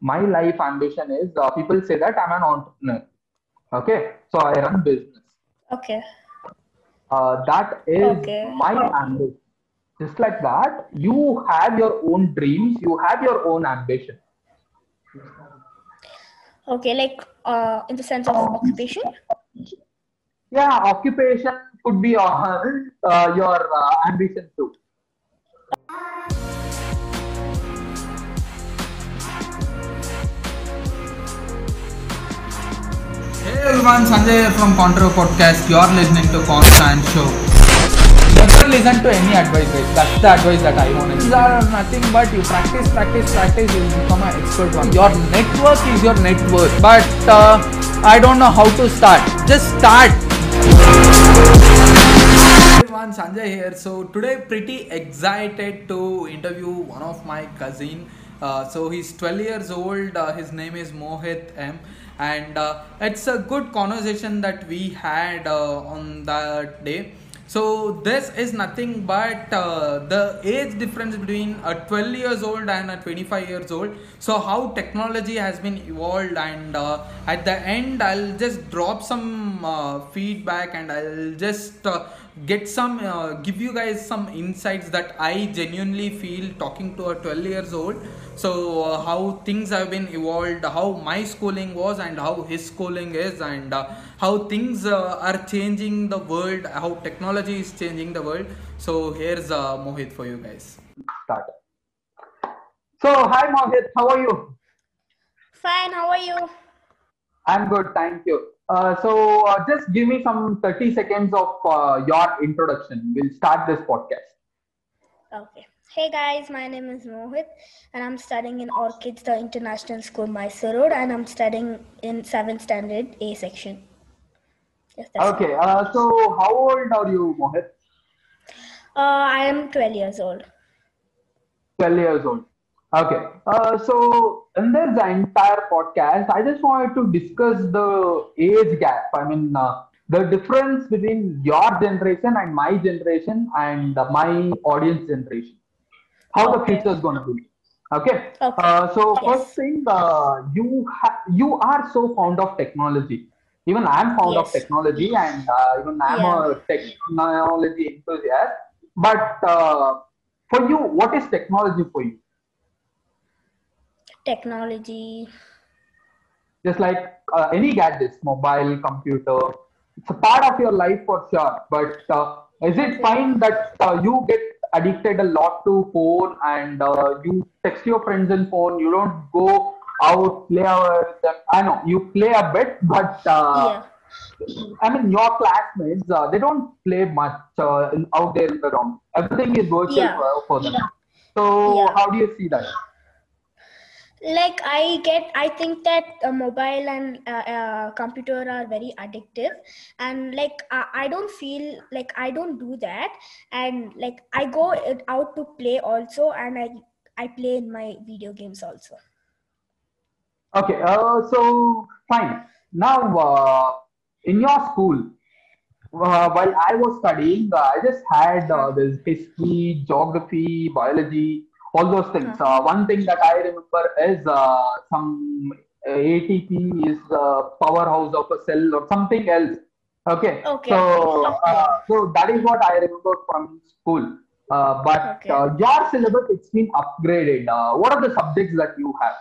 my life ambition is uh, people say that I'm an entrepreneur. Okay, so I run business. Okay. Uh, that is Okay. my ambition. Just like that, you have your own dreams, you have your own ambition. Okay, like uh, in the sense of occupation. Yeah, occupation could be uh, uh, your uh, ambition too. Hey everyone, Sanjay here from Contro Podcast. You're listening to Constant Show. Never listen to any advice, guys. That's the advice that I want. These are nothing but you practice, practice, practice, you become an expert one. Your network is your net worth. But uh, I don't know how to start. Just start. Hey everyone, Sanjay here. So today, pretty excited to interview one of my cousin. Uh, so he's 12 years old. Uh, his name is Mohit M. And uh, it's a good conversation that we had uh, on that day. So this is nothing but uh, the age difference between a 12 years old and a 25 years old. So how technology has been evolved, and uh, at the end, I'll just drop some uh, feedback and I'll just uh, get some uh, give you guys some insights that I genuinely feel talking to a 12 years old. So uh, how things have been evolved, how my schooling was, and how his schooling is, and uh, how things uh, are changing the world, how technology is changing the world. So here's uh, Mohit for you guys. Start. So, hi Mohit, how are you? Fine. How are you? I'm good, thank you. Uh, so, uh, just give me some 30 seconds of uh, your introduction. We'll start this podcast. Okay. Hey guys, my name is Mohit, and I'm studying in Orchids, the International School, Mysore Road, and I'm studying in seventh standard A section. Yes, Okay, uh, so how old are you, Mohit? Uh, I am 12 years old. 12 years old. Okay, uh, so in this entire podcast, I just wanted to discuss the age gap. I mean, uh, the difference between your generation and my generation and uh, my audience generation. How the future is going to be. Okay. Okay. Uh, so Yes. first thing, uh, you ha- you are so fond of technology. Even I'm fond of Yes. technology, and uh, even I'm a technology enthusiast. But uh, for you, what is technology for you? Technology. Just like uh, any gadgets, mobile, computer, it's a part of your life for sure. But uh, is it fine that uh, you get addicted a lot to phone and uh, you text your friends in phone? You don't go out play with them. I know you play a bit, but uh, I mean your classmates uh, they don't play much uh, out there in the room. Everything is virtual Yeah. for, them. So Yeah. how do you see that? Like i get i think that uh, mobile and uh, uh, computer are very addictive. And like i don't feel like i don't do that. And like i go out to play also and i i play in my video games also. Okay, uh, so fine. Now, uh, in your school, uh, while I was studying, uh, I just had uh, this history, geography, biology, all those things. Uh, one thing that I remember is uh, some ATP is the powerhouse of a cell or something else. Okay. Okay. So, uh, so that is what I remember from school. Uh, but Okay. uh, your syllabus it's been upgraded. Uh, what are the subjects that you have?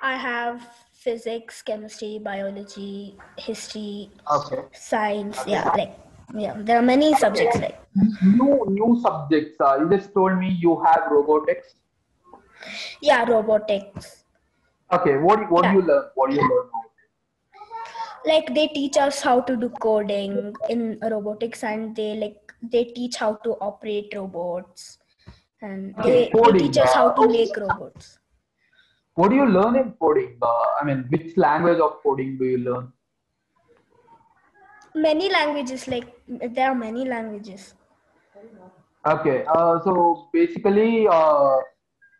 i have physics chemistry biology history Okay. science yeah like yeah there are many subjects like new new subjects. Uh, you just told me you have robotics. yeah robotics Okay, what what do you learn? What do you learn? like they teach us how to do coding in robotics and they like they teach how to operate robots and they, they teach us how to uh, make robots What do you learn in coding? Uh, I mean, which language of coding do you learn? Many languages like there are many languages Okay, uh, so basically, uh,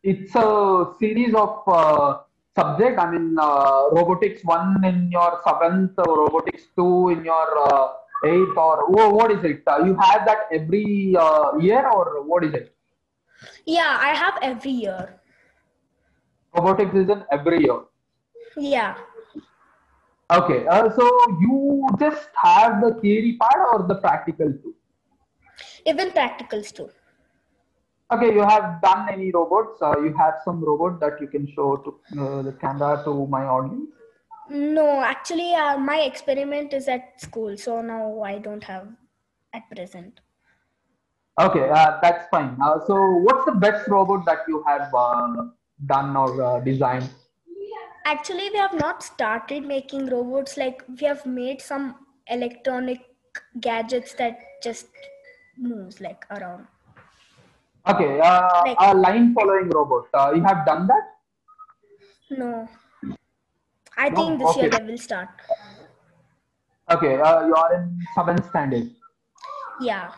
it's a series of uh, subject. I mean, uh, robotics one in your seventh, or robotics two in your uh, eighth, or wha- what is it? Uh, you have that every uh, year, or what is it? yeah i have every year Robotics is in every year. Yeah. Okay, uh, so you just have the theory part or the practical too? Even practicals too. Okay, you have done any robots? Uh, you have some robot that you can show to uh, the camera to my audience? No, actually, uh, my experiment is at school, so now I don't have at present. Okay, uh, that's fine. Uh, so, what's the best robot that you have uh, done or uh, designed? Actually, we have not started making robots. Like we have made some electronic gadgets that just moves like around. Okay, uh, Like- a line following robot. Uh, you have done that? No, I No, think this year okay. they will start. Okay, uh, you are in seventh standard. Yeah,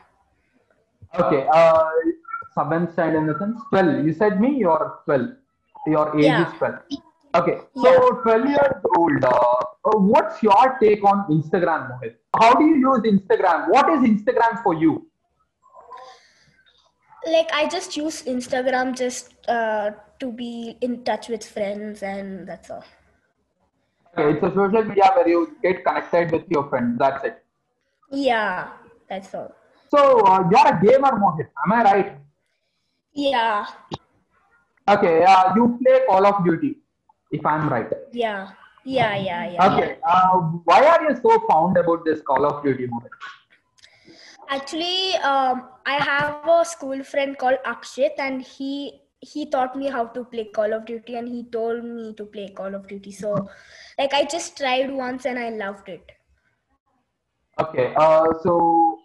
Okay, uh, seventh standard in the sense 12. You said me you're 12. Your age Yeah. is 12. Okay, so Yeah. 12 years old. Uh, what's your take on Instagram, Mohit? How do you use Instagram? What is Instagram for you? like I just use Instagram just uh, to be in touch with friends, and that's all. Okay, it's a social media where you get connected with your friends. That's it. Yeah, that's all. So uh, you're a gamer, Mohit. Am I right? Yeah, Okay, uh, you play Call of Duty, if I'm right. yeah, yeah, yeah, yeah. Okay, uh, why are you so fond about this Call of Duty, Mohit? Actually, um, I have a school friend called Akshit, and he he taught me how to play Call of Duty, and he told me to play Call of Duty. So, like, I just tried once, and I loved it. Okay, uh, so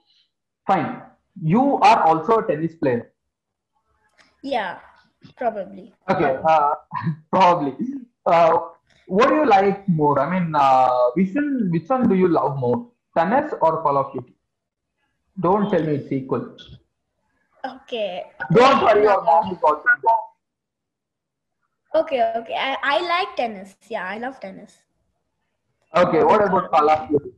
fine. You are also a tennis player. Yeah, probably. Okay, uh, probably. Uh, what do you like more? I mean, uh, which one, which one do you love more, tennis or Call of Duty? Don't tell me it's equal. Okay. Don't worry, your mom is also. Okay, okay. I, I like tennis. Yeah, I love tennis. Okay, what about Call of Duty?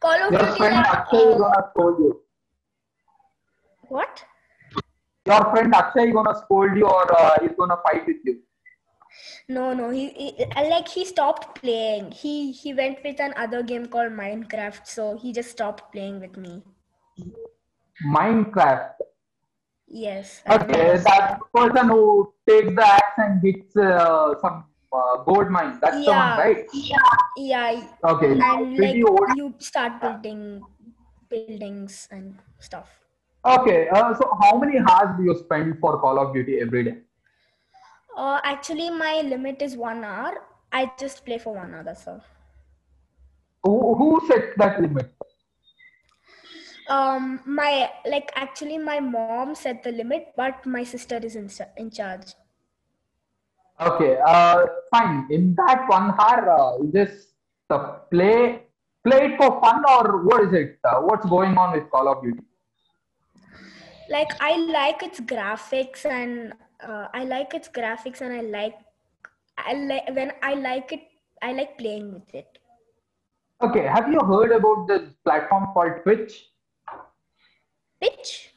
Call of Your Duty. friend like, Akshay is gonna scold you. what? Your friend Akshay is gonna scold you or uh, he's gonna fight with you. No, no. He, he like he stopped playing. He he went with another game called Minecraft. So he just stopped playing with me. Minecraft. Yes. Okay, that person who takes the axe and hits uh, some uh, gold mine. That's the one, Yeah. right? Yeah, Yeah. Okay, and like old. you start building buildings and stuff. Okay, uh, so how many hours do you spend for Call of Duty every day? Uh, actually, my limit is one hour. I just play for one hour. That's all. Who, who set that limit? Um, my like actually my mom set the limit, but my sister is in in charge. Okay, uh, fine. In that one hour, uh, just uh, play play it for fun or what is it? Uh, what's going on with Call of Duty? Like I like its graphics and uh, I like its graphics and I like I like when I like it. I like playing with it. Okay, have you heard about this platform called Twitch? Twitch?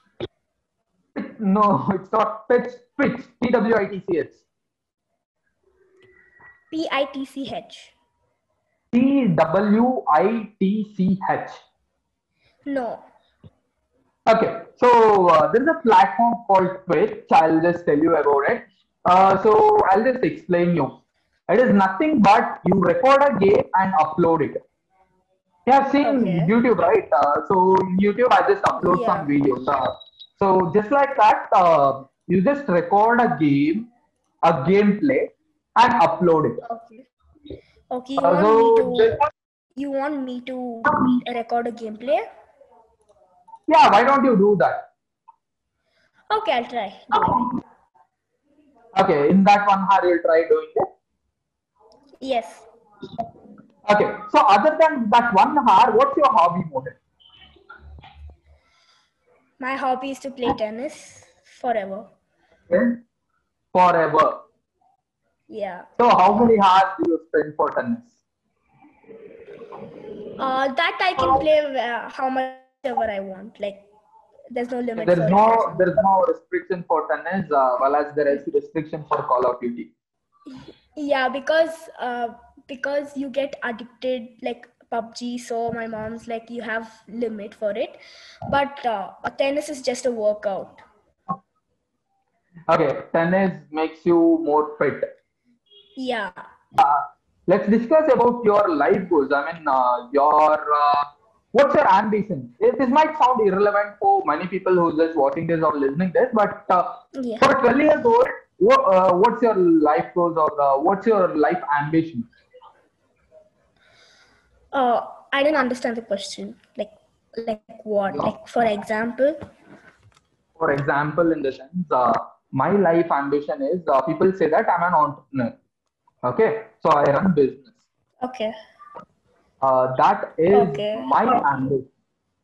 No, it's not Twitch. Twitch. T W I T C H. P I T C H. T W I T C H. No. Okay, so uh, there is a platform called Twitch. I'll just tell you about it. Uh, so I'll just explain you. It is nothing but you record a game and upload it. You have seen Okay. YouTube, right? Uh, so YouTube, I just upload Yeah. some videos. Uh, so just like that, uh, you just record a game, a gameplay, and upload it. Okay. Okay. You Uh, want me to? just- You want me to record a gameplay? Yeah, why don't you do that? Okay, I'll try. Okay, in that one hour, you'll try doing it. Yes. Okay, so other than that one hour, what's your hobby, Mohit? My hobby is to play tennis forever. Okay? Forever. Yeah. So how many hours do you spend for tennis? Uh, that I can play uh, how much ever I want. Like there's no limit There's it. no there is no restriction for tennis, uh, well as there is restriction for Call of Duty. Yeah, because uh, because you get addicted like PUBG. So my mom's like, you have limit for it, but uh, tennis is just a workout. Okay, tennis makes you more fit. Yeah. Uh, let's discuss about your life goals. I mean, uh, your uh, what's your ambition? This might sound irrelevant for many people who just watching this or listening this, but uh, Yeah. for a 12 years old, what, uh, what's your life goals or uh, what's your life ambition? Uh, I didn't understand the question. Like, like what? Like, for example. For example, in the sense, uh, my life ambition is uh, people say that I'm an entrepreneur. Okay, so I run business. Okay. Uh, that is Okay. my ambition.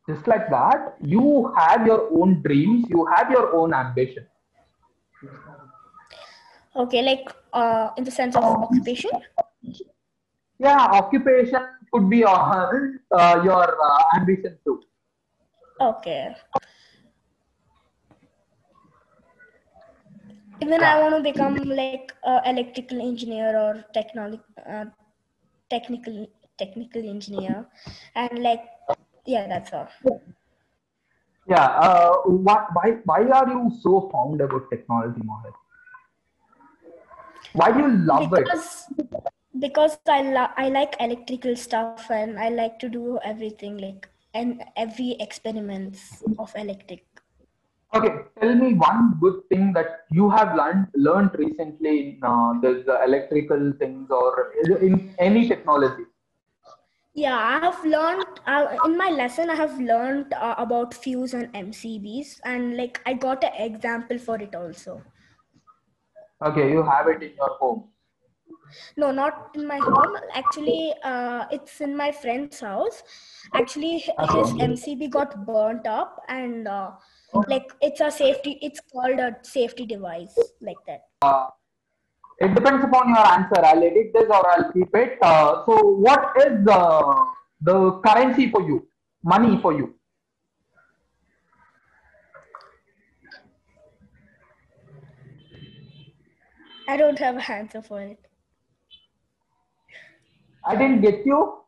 Just like that, you have your own dreams, you have your own ambition. Okay. Like, uh, in the sense of occupation. Yeah, occupation could be uh, uh, your uh, ambition too. Okay. Even I want to become like electrical engineer or technology, uh, technical technical engineer, and like yeah, that's all. Yeah, uh, why, why, why are you so fond about technology, Mohit? Why do you love it? Because because I lo- I like electrical stuff and I like to do everything like and every experiments of electric. Okay, tell me one good thing that you have learned learned recently in uh, uh, electrical things or in any technology. Yeah, I have learned uh, in my lesson. I have learned uh, about fuse and MCBs, and like I got an example for it also. Okay, you have it in your home. No, not in my home. Actually, uh, it's in my friend's house. Actually, his MCB got burnt up, and uh, like it's a safety. It's called a safety device, like that. Uh, it depends upon your answer. I'll edit this or I'll keep it. Uh, so, what is the the currency for you? Money for you? I don't have an answer for it. I didn't get you.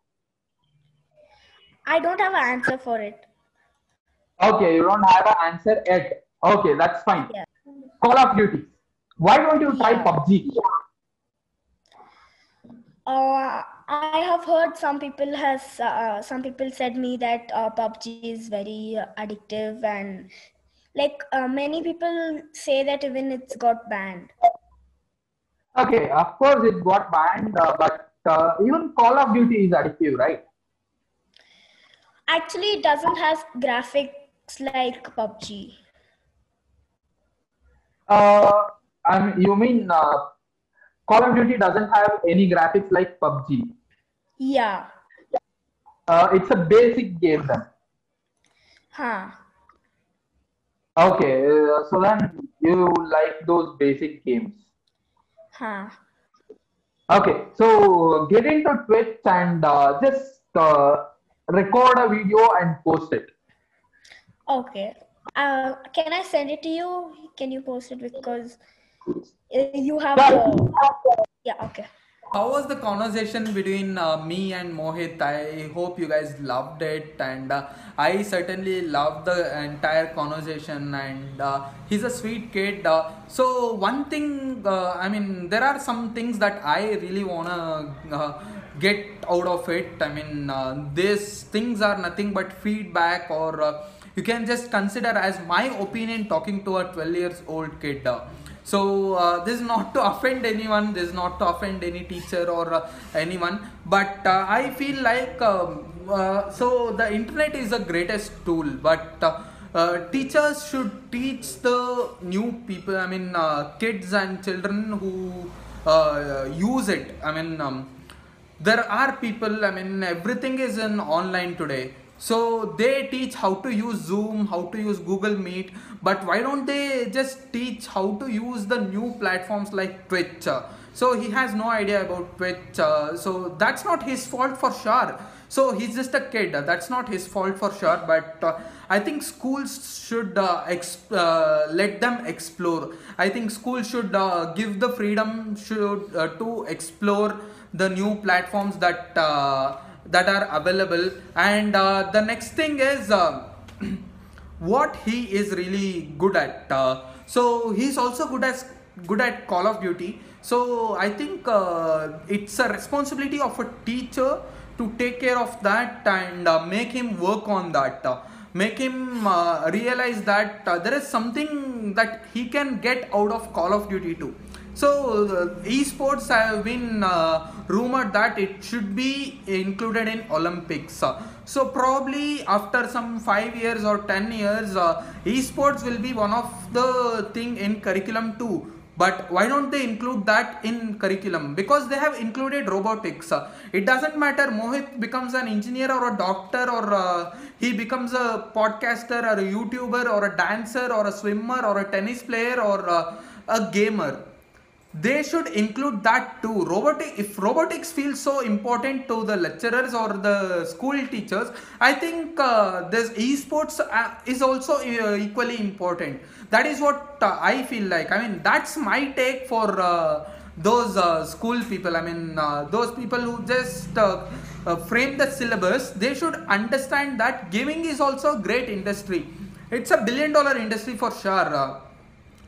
I don't have an answer for it. Okay, you don't have an answer yet. Okay, that's fine. Yeah. Call of Duty. Why don't you try PUBG? Uh, I have heard some people has uh, some people said me that uh, PUBG is very uh, addictive and like uh, many people say that even it's got banned. Okay, of course it got banned, uh, but uh, even Call of Duty is addictive, right? Actually, it doesn't have graphics like PUBG. Uh, I mean, you mean uh, Call of Duty doesn't have any graphics like PUBG? Yeah. Uh, it's a basic game then. Huh. Okay, uh, so then you like those basic games. Huh. Okay, so get into Twitch and uh, just uh, record a video and post it. Okay. Uh, can I send it to you? Can you post it because you have the yeah. Okay. How was the conversation between uh, me and Mohit? I hope you guys loved it, and uh, I certainly loved the entire conversation. And uh, he's a sweet kid. Uh, so one thing, uh, I mean, there are some things that I really wanna uh, get out of it. I mean, uh, these things are nothing but feedback, or uh, you can just consider as my opinion talking to a 12 years old kid. So uh, this is not to offend anyone this is not to offend any teacher or uh, anyone but uh, i feel like um, uh, so the internet is the greatest tool but uh, uh, teachers should teach the new people i mean kids and children who use it. I mean um, there are people i mean everything is in online today so they teach how to use zoom how to use google meet but why don't they just teach how to use the new platforms like twitch? So he has no idea about twitch. So that's not his fault for sure. So he's just a kid. That's not his fault for sure but uh, i think schools should uh, uh, let them explore. I think schools should uh, give the freedom should uh, to explore the new platforms that uh, that are available. And uh, the next thing is uh, what he is really good at. Uh, so he's also good as good at call of duty. So i think uh, it's a responsibility of a teacher to take care of that and uh, make him work on that. Uh, make him realize that there is something that he can get out of call of duty too so uh, esports have been uh, rumored that it should be included in Olympics. So probably after some five years or ten years, uh, esports will be one of the thing in curriculum too. But why don't they include that in curriculum? Because they have included robotics. It doesn't matter. Mohit becomes an engineer or a doctor or uh, he becomes a podcaster or a YouTuber or a dancer or a swimmer or a tennis player or uh, a gamer they should include that too. Robotic if robotics feels so important to the lecturers or the school teachers i think uh, this esports uh, is also uh, equally important. That is what uh, i feel like. I mean that's my take for uh, those uh, school people. I mean those people who just frame the syllabus they should understand that gaming is also a great industry. It's a billion dollar industry for sure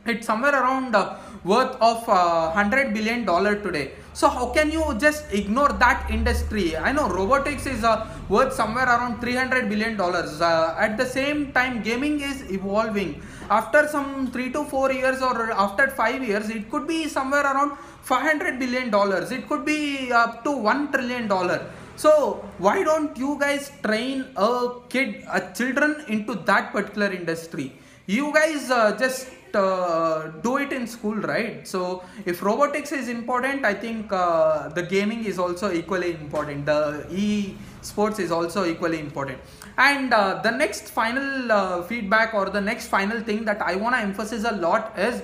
it's somewhere around uh, worth of uh, 100 billion dollar today. So how can you just ignore that industry? I know robotics is uh, worth somewhere around 300 billion dollars. Uh, at the same time gaming is evolving. After some 3 to 4 years or after 5 years it could be somewhere around 500 billion dollars. It could be up to 1 trillion dollar. So why don't you guys train a kid a children into that particular industry? You guys uh, just uh, do it in school right? So if robotics is important i think uh, the gaming is also equally important. The e sports is also equally important. And uh, the next final uh, feedback or the next final thing that i want to emphasize a lot is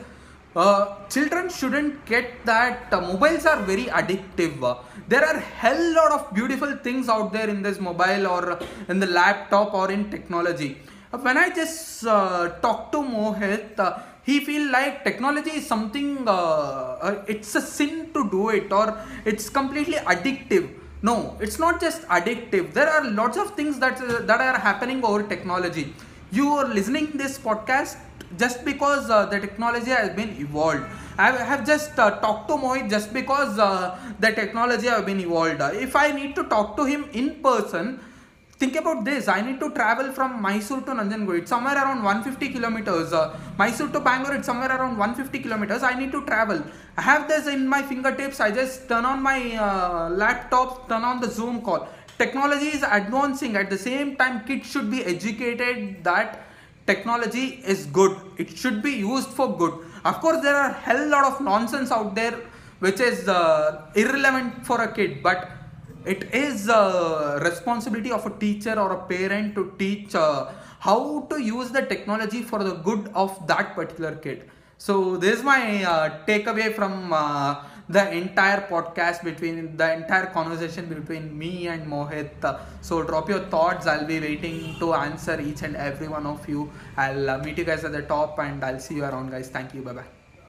uh, children shouldn't get that uh, mobiles are very addictive. There are hell lot of beautiful things out there in this mobile or in the laptop or in technology. When i just uh, talk to mohit uh, he feel like technology is something uh, uh, it's a sin to do it or it's completely addictive. No it's not just addictive. There are lots of things that uh, that are happening over technology. You are listening this podcast just because uh, the technology has been evolved. I have just uh, talked to mohit just because uh, the technology have been evolved. If i need to talk to him in person think about this. I need to travel from mysore to nanjangud. It's somewhere around 150 kilometers. Uh, mysore to bangalore it's somewhere around 150 kilometers. I need to travel. I have this in my fingertips. I just turn on my uh, laptop turn on the zoom call. Technology is advancing. At the same time kids should be educated that technology is good. It should be used for good. Of course there are hell lot of nonsense out there which is uh, irrelevant for a kid. But it is a responsibility of a teacher or a parent to teach uh, how to use the technology for the good of that particular kid. So this is my uh, takeaway from uh, the entire podcast between the entire conversation between me and mohit. Uh, so drop your thoughts. I'll be waiting to answer each and every one of you. I'll uh, meet you guys at the top and i'll see you around guys. Thank you. Bye bye